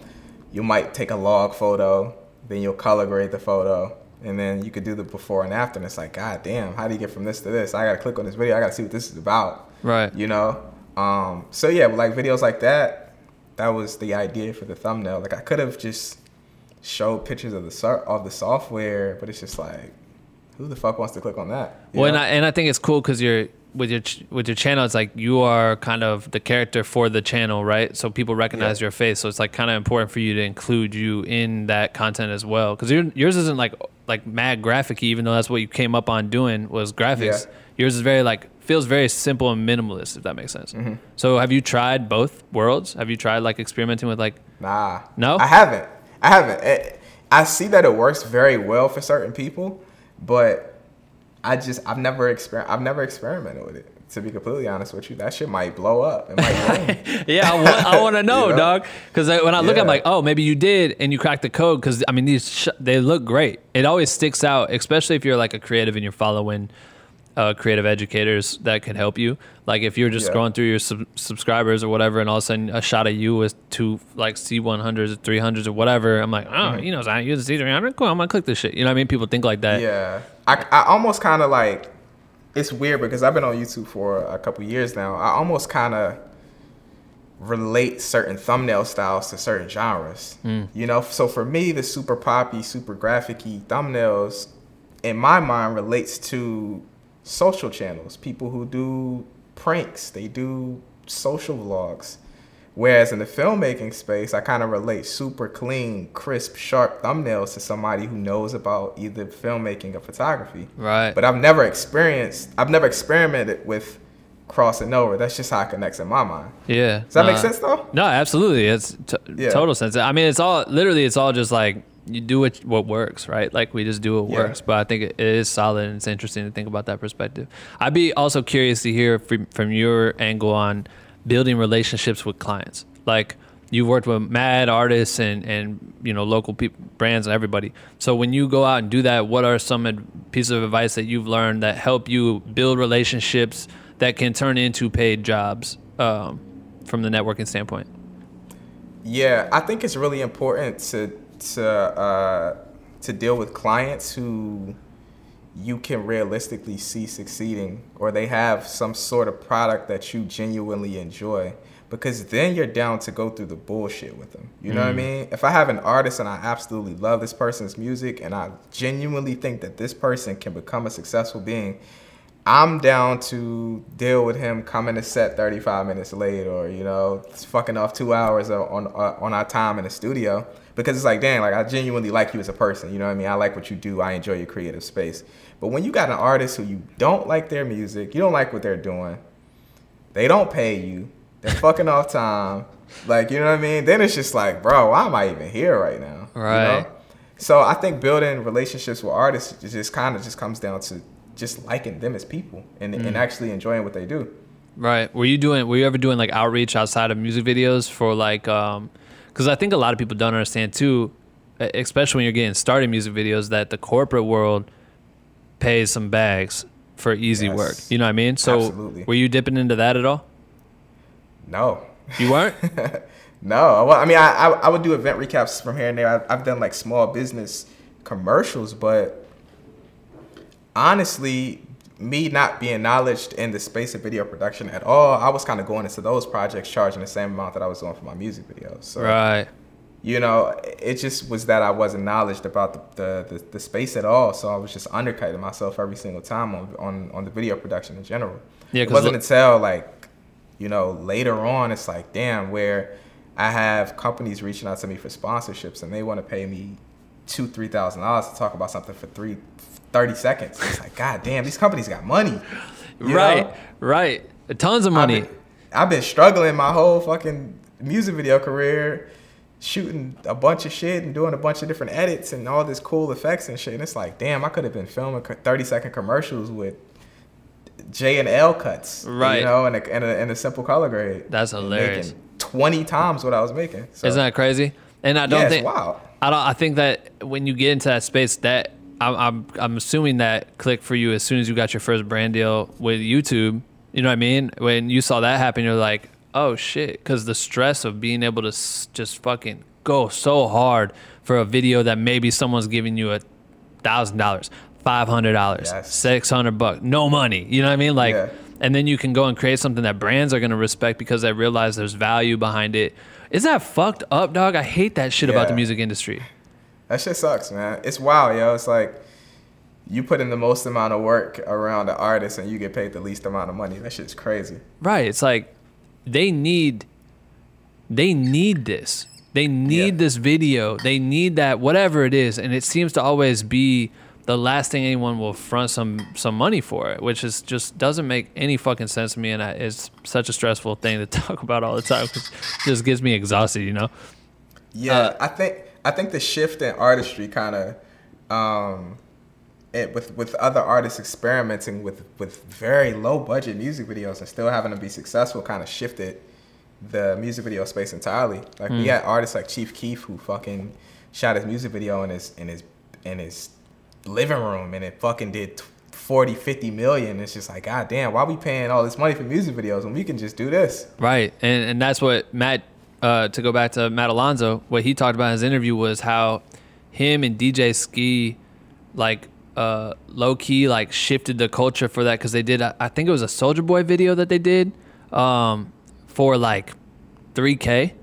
you might take a log photo, then you'll color grade the photo, and then you could do the before and after. And it's like, God damn, how do you get from this to this? I got to click on this video. I got to see what this is about. Right. You know. Um, so yeah, like videos like that, that was the idea for the thumbnail. Like I could have just showed pictures of the so- of the software, but it's just like, who the fuck wants to click on that? You Well, and? I, and I think it's cool because you're with your ch- with your channel. It's like you are kind of the character for the channel, right? So people recognize Yeah. your face. So it's like kind of important for you to include you in that content as well. Because yours isn't like like mad graphic, even though that's what you came up on doing was graphics. Yeah. Yours is very like feels very simple and minimalist, if that makes sense. Mm-hmm. So have you tried both worlds? Have you tried like experimenting with like Nah. No? I haven't. I haven't. Eh, I see that it works very well for certain people, but I just I've never exper- I've never experimented with it. To be completely honest with you, that shit might blow up. It might. Yeah, I want, I want to know, You know? dog. Because when I look, I'm like, oh, maybe you did, and you cracked the code. Because I mean, these sh- they look great. It always sticks out, especially if you're like a creative and you're following uh, creative educators that can help you. Like if you're just Yeah. scrolling through your sub- subscribers or whatever, and all of a sudden a shot of you with two like C100s, or 300s, or whatever. I'm like, oh, you know, I use a C300. Cool, I'm gonna click this shit. You know what I mean? People think like that. yeah. I, I almost kind of like it's weird because I've been on YouTube for a couple years now. I almost kind of relate certain thumbnail styles to certain genres. You know, so for me, the super poppy, super graphic-y thumbnails, in my mind, relates to social channels. People who do pranks, they do social vlogs. Whereas in the filmmaking space, I kind of relate super clean, crisp, sharp thumbnails to somebody who knows about either filmmaking or photography. Right. But I've never experienced, I've never experimented with crossing over. That's just how it connects in my mind. Yeah. Does that make sense though? No, absolutely. It's t- Yeah. total sense. I mean, it's all literally. It's all just like you do what what works, right? Like we just do what Yeah. works. But I think it, is solid and it's interesting to think about that perspective. I'd be also curious to hear from, from your angle on building relationships with clients. Like you've worked with mad artists and and you know local peop brands and everybody. So when you go out and do that, what are some ad- pieces of advice that you've learned that help you build relationships that can turn into paid jobs um, from the networking standpoint? Yeah, I think it's really important to to uh, to deal with clients who you can realistically see succeeding, or they have some sort of product that you genuinely enjoy. Because then you're down to go through the bullshit with them. You know what I mean? If I have an artist and I absolutely love this person's music, and I genuinely think that this person can become a successful being, I'm down to deal with him coming to set 35 minutes late or, you know, fucking off two hours on, uh, on our time in the studio. Because it's like, dang, like I genuinely like you as a person. You know what I mean? I like what you do. I enjoy your creative space. But when you got an artist who you don't like their music, you don't like what they're doing, they don't pay you, they're fucking off time, like, you know what I mean? Then it's just like, bro, why am I even here right now? You Right. know? So I think building relationships with artists just kind of just comes down to just liking them as people and, and actually enjoying what they do. Right. Were you doing? Were you ever doing like outreach outside of music videos for like? um Because I think a lot of people don't understand too, especially when you're getting started in music videos, that the corporate world pays some bags for easy Yes. work. You know what I mean? So Absolutely. were you dipping into that at all? No. You weren't. No, well, I mean, I, I, I would do event recaps from here and there. I've, I've done like small business commercials, but honestly, me not being knowledged in the space of video production at all, I was kind of going into those projects charging the same amount that I was doing for my music videos. So, right. you know, it just was that I wasn't knowledged about the, the, the, the space at all. So I was just undercutting myself every single time on, on, on the video production in general. Yeah, it wasn't until like, you know, later on, it's like, damn, where I have companies reaching out to me for sponsorships and they want to pay me two, three thousand dollars to talk about something for three, 30 seconds. It's like, God damn, these companies got money. right. know? Right. Tons of I've money. been, I've been struggling my whole fucking music video career, shooting a bunch of shit and doing a bunch of different edits and all this cool effects and shit. And it's like, damn, I could have been filming 30 second commercials with J and L cuts, Right. You know, and a, and a, and a simple color grade. That's hilarious. 20 times what I was making. So, Isn't that crazy? And I don't yeah, think wild. I don't. I think that when you get into that space, that I'm, I'm I'm assuming that clicked for you as soon as you got your first brand deal with YouTube. You know what I mean? When you saw that happen, you're like, oh shit, because the stress of being able to s- just fucking go so hard for a video that maybe someone's giving you a thousand dollars, five hundred dollars, Yes. six hundred bucks, no money. You know what I mean? Like, Yeah. And then you can go and create something that brands are gonna respect because they realize there's value behind it. Is that fucked up, dog? I hate that shit about the music industry. That shit sucks, man. It's wild, yo. It's like you put in the most amount of work around the artist and you get paid the least amount of money. That shit's crazy. Right. It's like they need they need this. They need Yeah. this video. They need that whatever it is. And it seems to always be the last thing anyone will front some some money for it, which is just doesn't make any fucking sense to me and I, it's such a stressful thing to talk about all the time 'cause it just gets me exhausted, you know. Yeah, Uh, I think I think the shift in artistry kind of, um, it with with other artists experimenting with with very low budget music videos and still having to be successful, kind of shifted the music video space entirely. Like we had artists like Chief Keef who fucking shot his music video in his in his in his living room and it fucking did 40 50 million it's just like god damn why we paying all this money for music videos when we can just do this Right, and and that's what Matt. Uh, to go back to Matt Alonzo, what he talked about in his interview was how him and DJ Skee, like uh, low key, like shifted the culture for that because they did. I think it was a Soulja Boy video that they did um, for like 3K,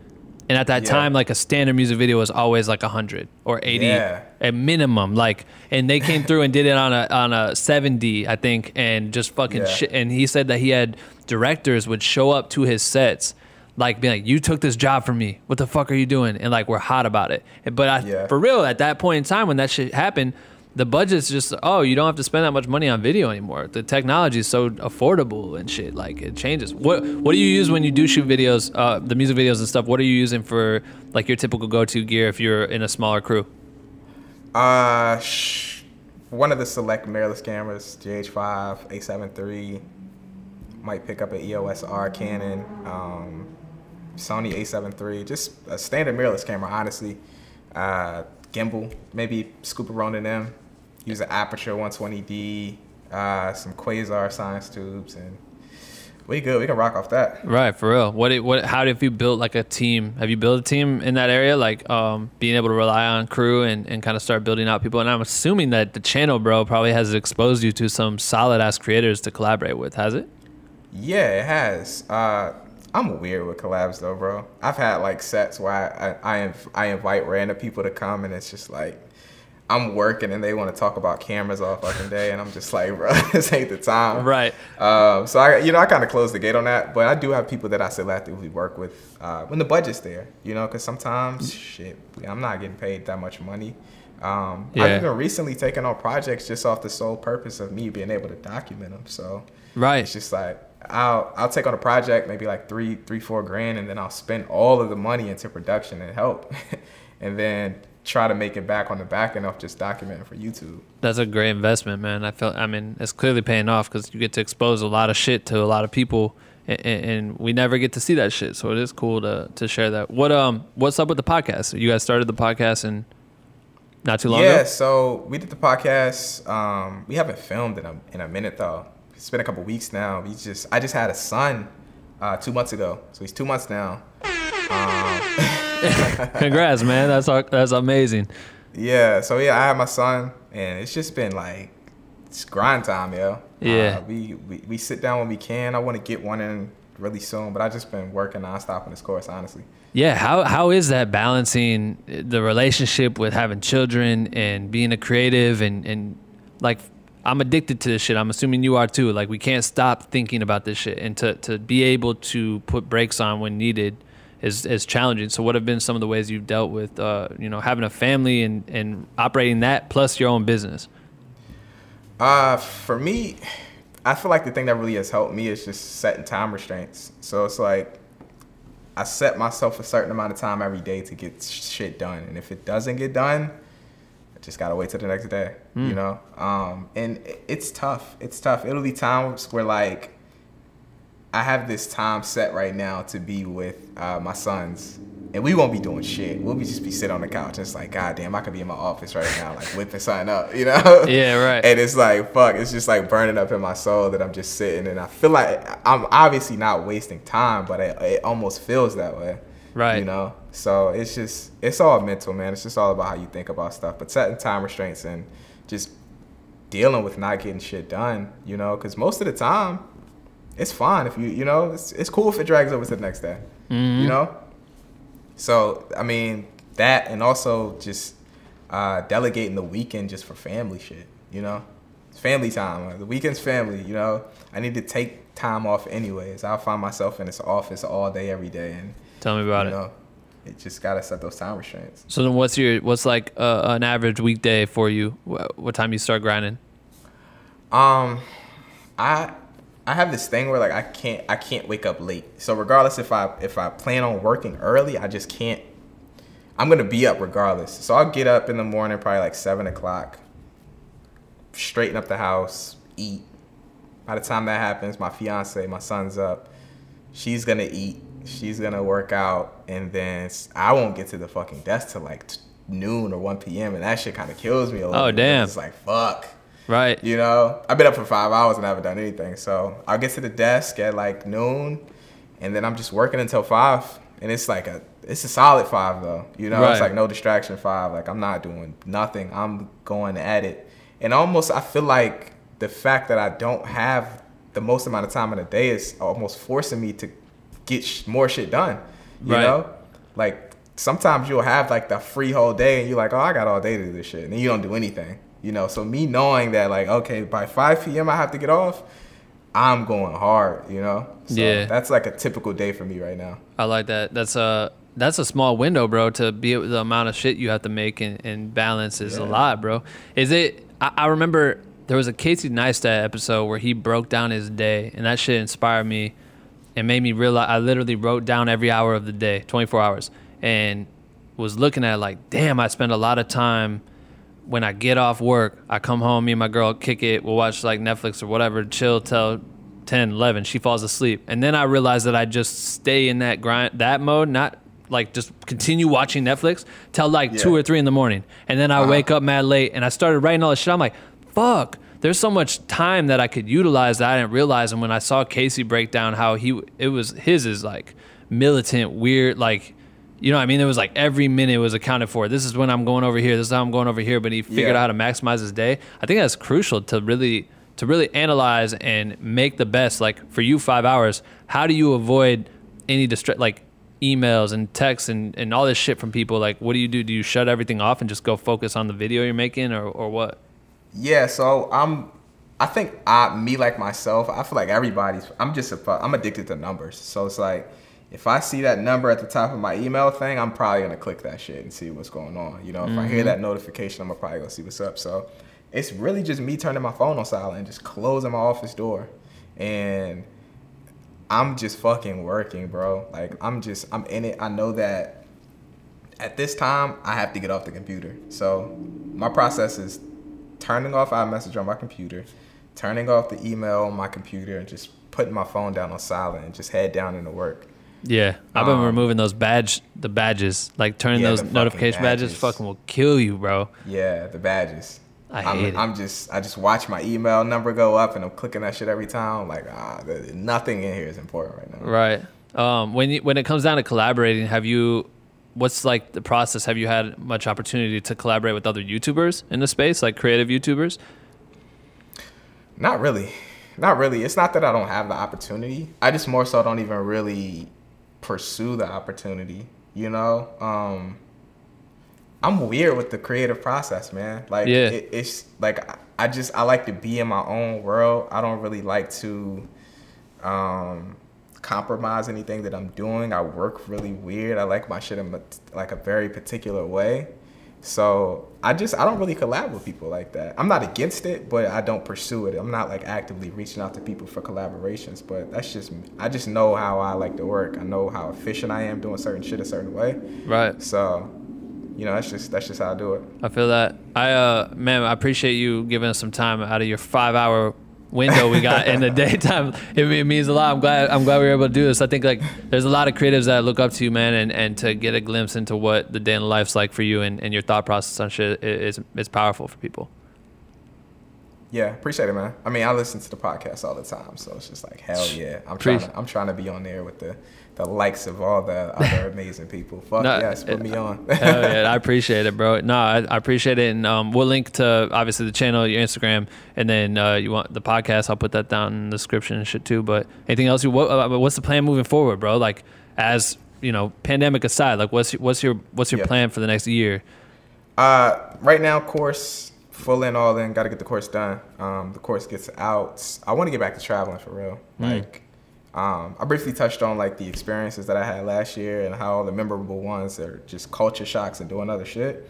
and at that Yeah. time, like a standard music video was always like 100 or 80 Yeah. at minimum. Like, and they came through and did it on a on a 7D, I think, and just fucking Yeah. shit. And he said that he had directors would show up to his sets, like being like, "You took this job from me. What the fuck are you doing?" And like we're hot about it. But I, for real, at that point in time when that shit happened. The budget's just oh you don't have to spend that much money on video anymore. The technology is so affordable and shit. Like it changes. What what do you use when you do shoot videos, uh, the music videos and stuff? What are you using for like your typical go to gear if you're in a smaller crew? Uh, sh- one of the select mirrorless cameras, GH5, A7 III. Might pick up an EOS R Canon, um, Sony A7 III. Just a standard mirrorless camera, honestly. Uh, gimbal, maybe scoop a Ronin M. Use an Aputure 120D, uh, some Quasar science tubes, and we good. We can rock off that. Right, for real. What it, what how have you built like a team? Have you built a team in that area like um being able to rely on crew and, and kind of start building out people? And I'm assuming that the channel bro probably has exposed you to some solid ass creators to collaborate with, has it? Yeah, it has. Uh, I'm weird with collabs though, bro. I've had like sets where I I, I, inv- I invite random people to come, and it's just like I'm working and they want to talk about cameras all fucking day, and I'm just like, bro, this ain't the time. Right. Um, so I, you know, I kind of closed the gate on that, but I do have people that I selectively work with uh, when the budget's there. You know, because sometimes shit, I'm not getting paid that much money. Um, Yeah. I've even recently taken on projects just off the sole purpose of me being able to document them. So Right. it's just like I'll I'll take on a project maybe like three three four grand and then I'll spend all of the money into production and help, and then try to make it back on the back end of just documenting for YouTube. That's a great investment, man. I feel. I mean, it's clearly paying off because you get to expose a lot of shit to a lot of people, and, and we never get to see that shit. So it is cool to to share that. What um, what's up with the podcast? You guys started the podcast and not too long yeah, ago. so we did the podcast. Um, we haven't filmed in a in a minute though. It's been a couple weeks now. We just I just had a son uh, two months ago, so he's two months now. Congrats, man. That's that's amazing. Yeah, so yeah, I have my son, and it's just been like it's grind time, yo. Yeah. Uh, we, we we sit down when we can. I want to get one in really soon, but I just been working nonstop on this course, honestly. Yeah, how how is that balancing the relationship with having children and being a creative and and like I'm addicted to this shit. I'm assuming you are too. Like we can't stop thinking about this shit and to to be able to put brakes on when needed is is challenging. So what have been some of the ways you've dealt with uh, you know, having a family and and operating that plus your own business? Uh, for me, I feel like the thing that really has helped me is just setting time restraints. So it's like I set myself a certain amount of time every day to get shit done, and if it doesn't get done, I just gotta wait till the next day. You know, um, and it's tough. It's tough. It'll be times where like I have this time set right now to be with uh, my sons, and we won't be doing shit. We'll be just be sitting on the couch and it's like, God damn, I could be in my office right now, like whipping something up, you know? Yeah, right. And it's like, fuck, it's just like burning up in my soul that I'm just sitting and I feel like I'm obviously not wasting time, but it, it almost feels that way. Right. You know? So it's just, it's all mental, man. It's just all about how you think about stuff. But setting time restraints and just dealing with not getting shit done, you know? Because most of the time, it's fine if you, you know, it's, it's cool if it drags over to the next day, you know? So I mean that, and also just uh, delegating the weekend just for family shit. You know, it's family time. The weekend's family. You know, I need to take time off anyways. I'll find myself in this office all day, every day, and Tell me about you it. know, it just gotta set those time restraints. So then, what's your what's like uh, an average weekday for you? What time you start grinding? Um, I I have this thing where like I can't I can't wake up late. So regardless if I if I plan on working early, I just can't. I'm gonna be up regardless. So I'll get up in the morning, probably like seven o'clock. Straighten up the house, eat. By the time that happens, my fiance, my son's up. She's gonna eat. She's gonna work out, and then I won't get to the fucking desk till like t- noon or 1 p.m. And that shit kind of kills me a little. Oh, damn. It's like fuck. Right. You know, I've been up for five hours and I haven't done anything. So I'll get to the desk at like noon, and then I'm just working until five. And it's like a, it's a solid five though. You know, Right. it's like no distraction five. Like I'm not doing nothing. I'm going at it, and almost I feel like the fact that I don't have the most amount of time in a day is almost forcing me to get sh- more shit done. You Right. know, like sometimes you'll have like the free whole day and you're like, oh, I got all day to do this shit, and then you don't do anything. You know, so me knowing that like, okay, by 5 p.m. I have to get off, I'm going hard. You know, so Yeah. that's like a typical day for me right now. I like that. That's a that's a small window, bro. To be the amount of shit you have to make and, and balance is a lot, bro. Is it? I, I remember there was a Casey Neistat episode where he broke down his day, and that shit inspired me and made me realize. I literally wrote down every hour of the day, 24 hours, and was looking at it like, damn, I spend a lot of time when I get off work, I come home, me and my girl kick it, we'll watch like Netflix or whatever, chill till 10, 11. She falls asleep. And then I realize that I just stay in that grind, that mode, not like just continue watching Netflix till like two or three in the morning. And then I uh-huh. wake up mad late and I started writing all this shit. I'm like, fuck, there's so much time that I could utilize that I didn't realize. And when I saw Casey break down how he, it was his is like militant, weird, like, you know what I mean? It was like every minute was accounted for. This is when I'm going over here. This is how I'm going over here. But he figured Yeah. out how to maximize his day. I think that's crucial to really to really analyze and make the best. Like for you, five hours. How do you avoid any distra- like emails and texts and, and all this shit from people? Like, what do you do? Do you shut everything off and just go focus on the video you're making, or or what? Yeah, so I'm. I think I, me like myself, I feel like everybody's. I'm just a. I'm addicted to numbers, so it's like if I see that number at the top of my email thing, I'm probably gonna click that shit and see what's going on. You know, if I hear mm-hmm. that notification, I'm probably gonna see what's up. So it's really just me turning my phone on silent and just closing my office door, and I'm just fucking working, bro. Like I'm just I'm in it. I know that at this time I have to get off the computer. So my process is turning off iMessage on my computer, turning off the email on my computer, and just putting my phone down on silent and just head down into work. Yeah, I've been Um, removing those badge, the badges, like turning Yeah, those notification badges. badges. Fucking will kill you, bro. Yeah, the badges. I I'm, hate it. I'm just I just watch my email number go up and I'm clicking that shit every time. I'm like ah, nothing in here is important right now. Right. Um, when you, when it comes down to collaborating, have you? What's like the process? Have you had much opportunity to collaborate with other YouTubers in the space, like creative YouTubers? Not really. Not really. It's not that I don't have the opportunity. I just more so don't even really pursue the opportunity. You know, um, I'm weird with the creative process, man. Like, Yeah. it, it's like I- just I like to be in my own world. I don't really like to um, compromise anything that I'm doing. I work really weird. I like my shit in like a very particular way. So I just I don't really collab with people like that. I'm not against it, but I don't pursue it. I'm not like actively reaching out to people for collaborations. But that's just me. I just know how I like to work. I know how efficient I am doing certain shit a certain way. Right. So, you know, that's just that's just how I do it. I feel that. I uh, man, I appreciate you giving us some time out of your five hour window we got in the daytime. It, it means a lot. I'm glad. I'm glad we were able to do this. I think like there's a lot of creatives that look up to you, man, and, and to get a glimpse into what the day in the life's like for you and, and your thought process on shit is is powerful for people. Yeah, appreciate it, man. I mean, I listen to the podcast all the time, so it's just like hell yeah. I'm trying. To, I'm trying to be on there with the the likes of all the other amazing people. Fuck No, yes, put it- me on. Hell yeah, I appreciate it, bro. No, I, I appreciate it, and um, we'll link to obviously the channel, your Instagram, and then uh, you want the podcast. I'll put that down in the description and shit too. But anything else? You what, uh, what's the plan moving forward, bro? Like as you know, pandemic aside, like what's what's your what's your Yeah. plan for the next year? Uh, right now, course full in, all in. Got to get the course done. Um, the course gets out. I want to get back to traveling for real. Like, um, I briefly touched on like the experiences that I had last year and how the memorable ones are just culture shocks and doing other shit.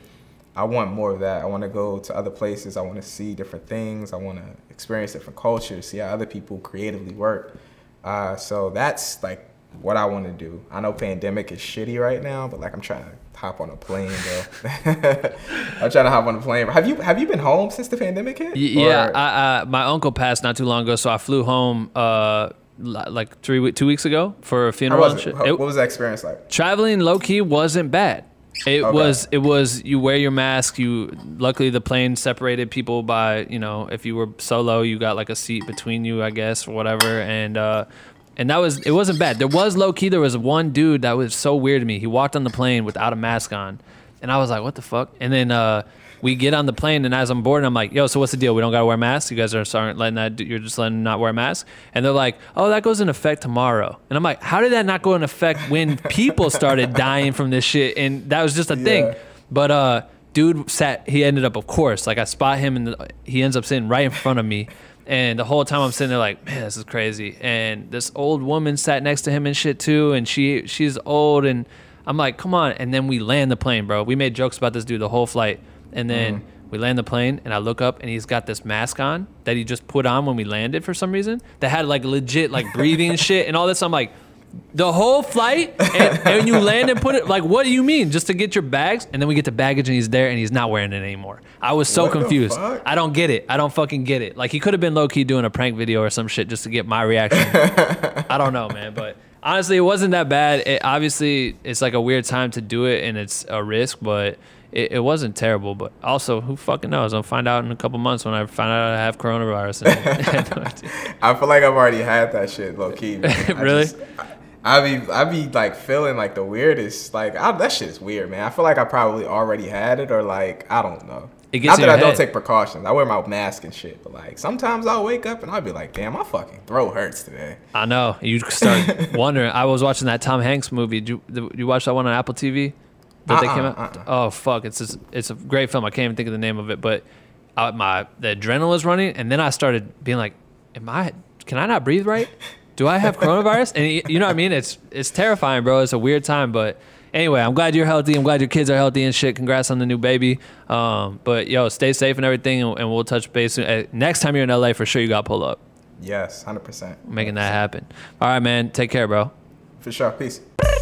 I want more of that. I want to go to other places. I want to see different things. I want to experience different cultures, see how other people creatively work. Uh, so that's like what I want to do. I know pandemic is shitty right now, but like I'm trying to hop on a plane, bro. I'm trying to hop on a plane. Have you have you been home since the pandemic hit? Y- yeah, I, uh, my uncle passed not too long ago, so I flew home uh, like three two weeks ago for a how funeral. was it? How- It- what was that experience like? traveling low key wasn't bad. It Okay. was it was you wear your mask. You luckily the plane separated people by you know if you were solo you got like a seat between you I guess or whatever and uh, and that was it wasn't bad. There was low key there was one dude that was so weird to me. He walked on the plane without a mask on, and I was like what the fuck. And then uh, we get on the plane and as I'm boarding I'm like yo so what's the deal? We don't gotta wear masks. You guys are aren't letting that you're just letting them not wear masks. And they're like oh that goes in effect tomorrow. And I'm like how did that not go in effect when people started dying from this shit? And that was just a thing. But uh, dude sat. He ended up, of course, like I spot him, and he ends up sitting right in front of me. And the whole time I'm sitting there, like, man, this is crazy. And this old woman sat next to him and shit too. And she she's old, and I'm like, come on. And then we land the plane, bro. We made jokes about this dude the whole flight, and then. Mm-hmm. We land the plane, and I look up, and he's got this mask on that he just put on when we landed for some reason. That had like legit like breathing and shit and all this. I'm like, the whole flight? And, and you land and put it like what do you mean? Just to get your bags? And then we get to baggage and he's there and he's not wearing it anymore. I was so What confused. i don't get it. I don't fucking get it. Like he could have been low-key doing a prank video or some shit just to get my reaction. I don't know man but honestly it wasn't that bad. It, obviously it's like a weird time to do it and it's a risk but it, it wasn't terrible but also who fucking knows i'll find out in a couple months when i find out i have coronavirus and, I feel like I've already had that shit low key. man. I Really? just- I, be I be like feeling like the weirdest. Like I, that shit is weird, man. I feel like I probably already had it, or like I don't know. It gets Not that I your don't take precautions. I wear my mask and shit, but like sometimes I'll wake up and I'll be like, damn, my fucking throat hurts today. I know. You start wondering. I was watching that Tom Hanks movie. Did you, did you watch that one on Apple TV? That they Uh-uh, came out. uh-uh. Oh fuck! It's just, it's a great film. I can't even think of the name of it, but uh, my the adrenaline was running, and then I started being like, "Am I? Can I not breathe right? Do I have coronavirus?" And you know what I mean? It's it's terrifying, bro. It's a weird time, but. Anyway, I'm glad you're healthy. I'm glad your kids are healthy and shit. Congrats on the new baby. Um, but yo, stay safe and everything, and, and we'll touch base soon. Uh, next time you're in LA, for sure you got to pull up, Yes, hundred percent. making that happen. All right, man. Take care, bro. For sure. Peace.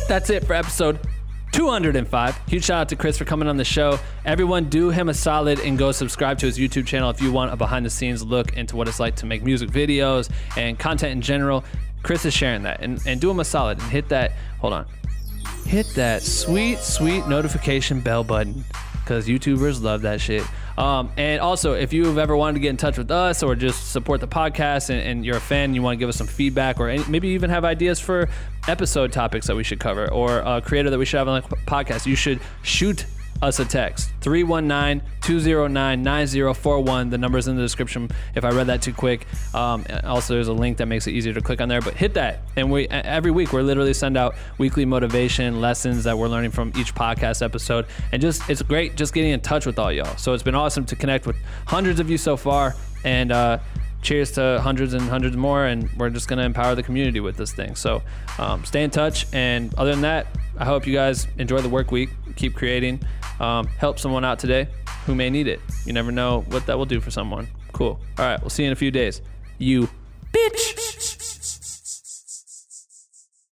That's it for episode 205. Huge shout out to Chris for coming on the show. Everyone, do him a solid and go subscribe to his YouTube channel if you want a behind the scenes look into what it's like to make music videos and content in general. Chris is sharing that. And, and do him a solid and hit that. Hold on. Hit that sweet, sweet notification bell button because YouTubers love that shit. Um, and also, if you've ever wanted to get in touch with us or just support the podcast and, and you're a fan and you want to give us some feedback or any, maybe even have ideas for episode topics that we should cover or a creator that we should have on the podcast, you should shoot us a text. 319-209-9041 the number's in the description. If i read that too quick um, also there's a link that makes it easier to click on there. But hit that. And we every week we're literally send out weekly motivation lessons that we're learning from each podcast episode. And just it's great just getting in touch with all y'all. So it's been awesome to connect with hundreds of you so far. And uh, cheers to hundreds and hundreds more. And we're just going to empower the community with this thing. So um, stay in touch. And other than that i hope you guys enjoy the work week. Keep creating um, help someone out today who may need it. You never know what that will do for someone. Cool. All right we'll see you in a few days. You bitch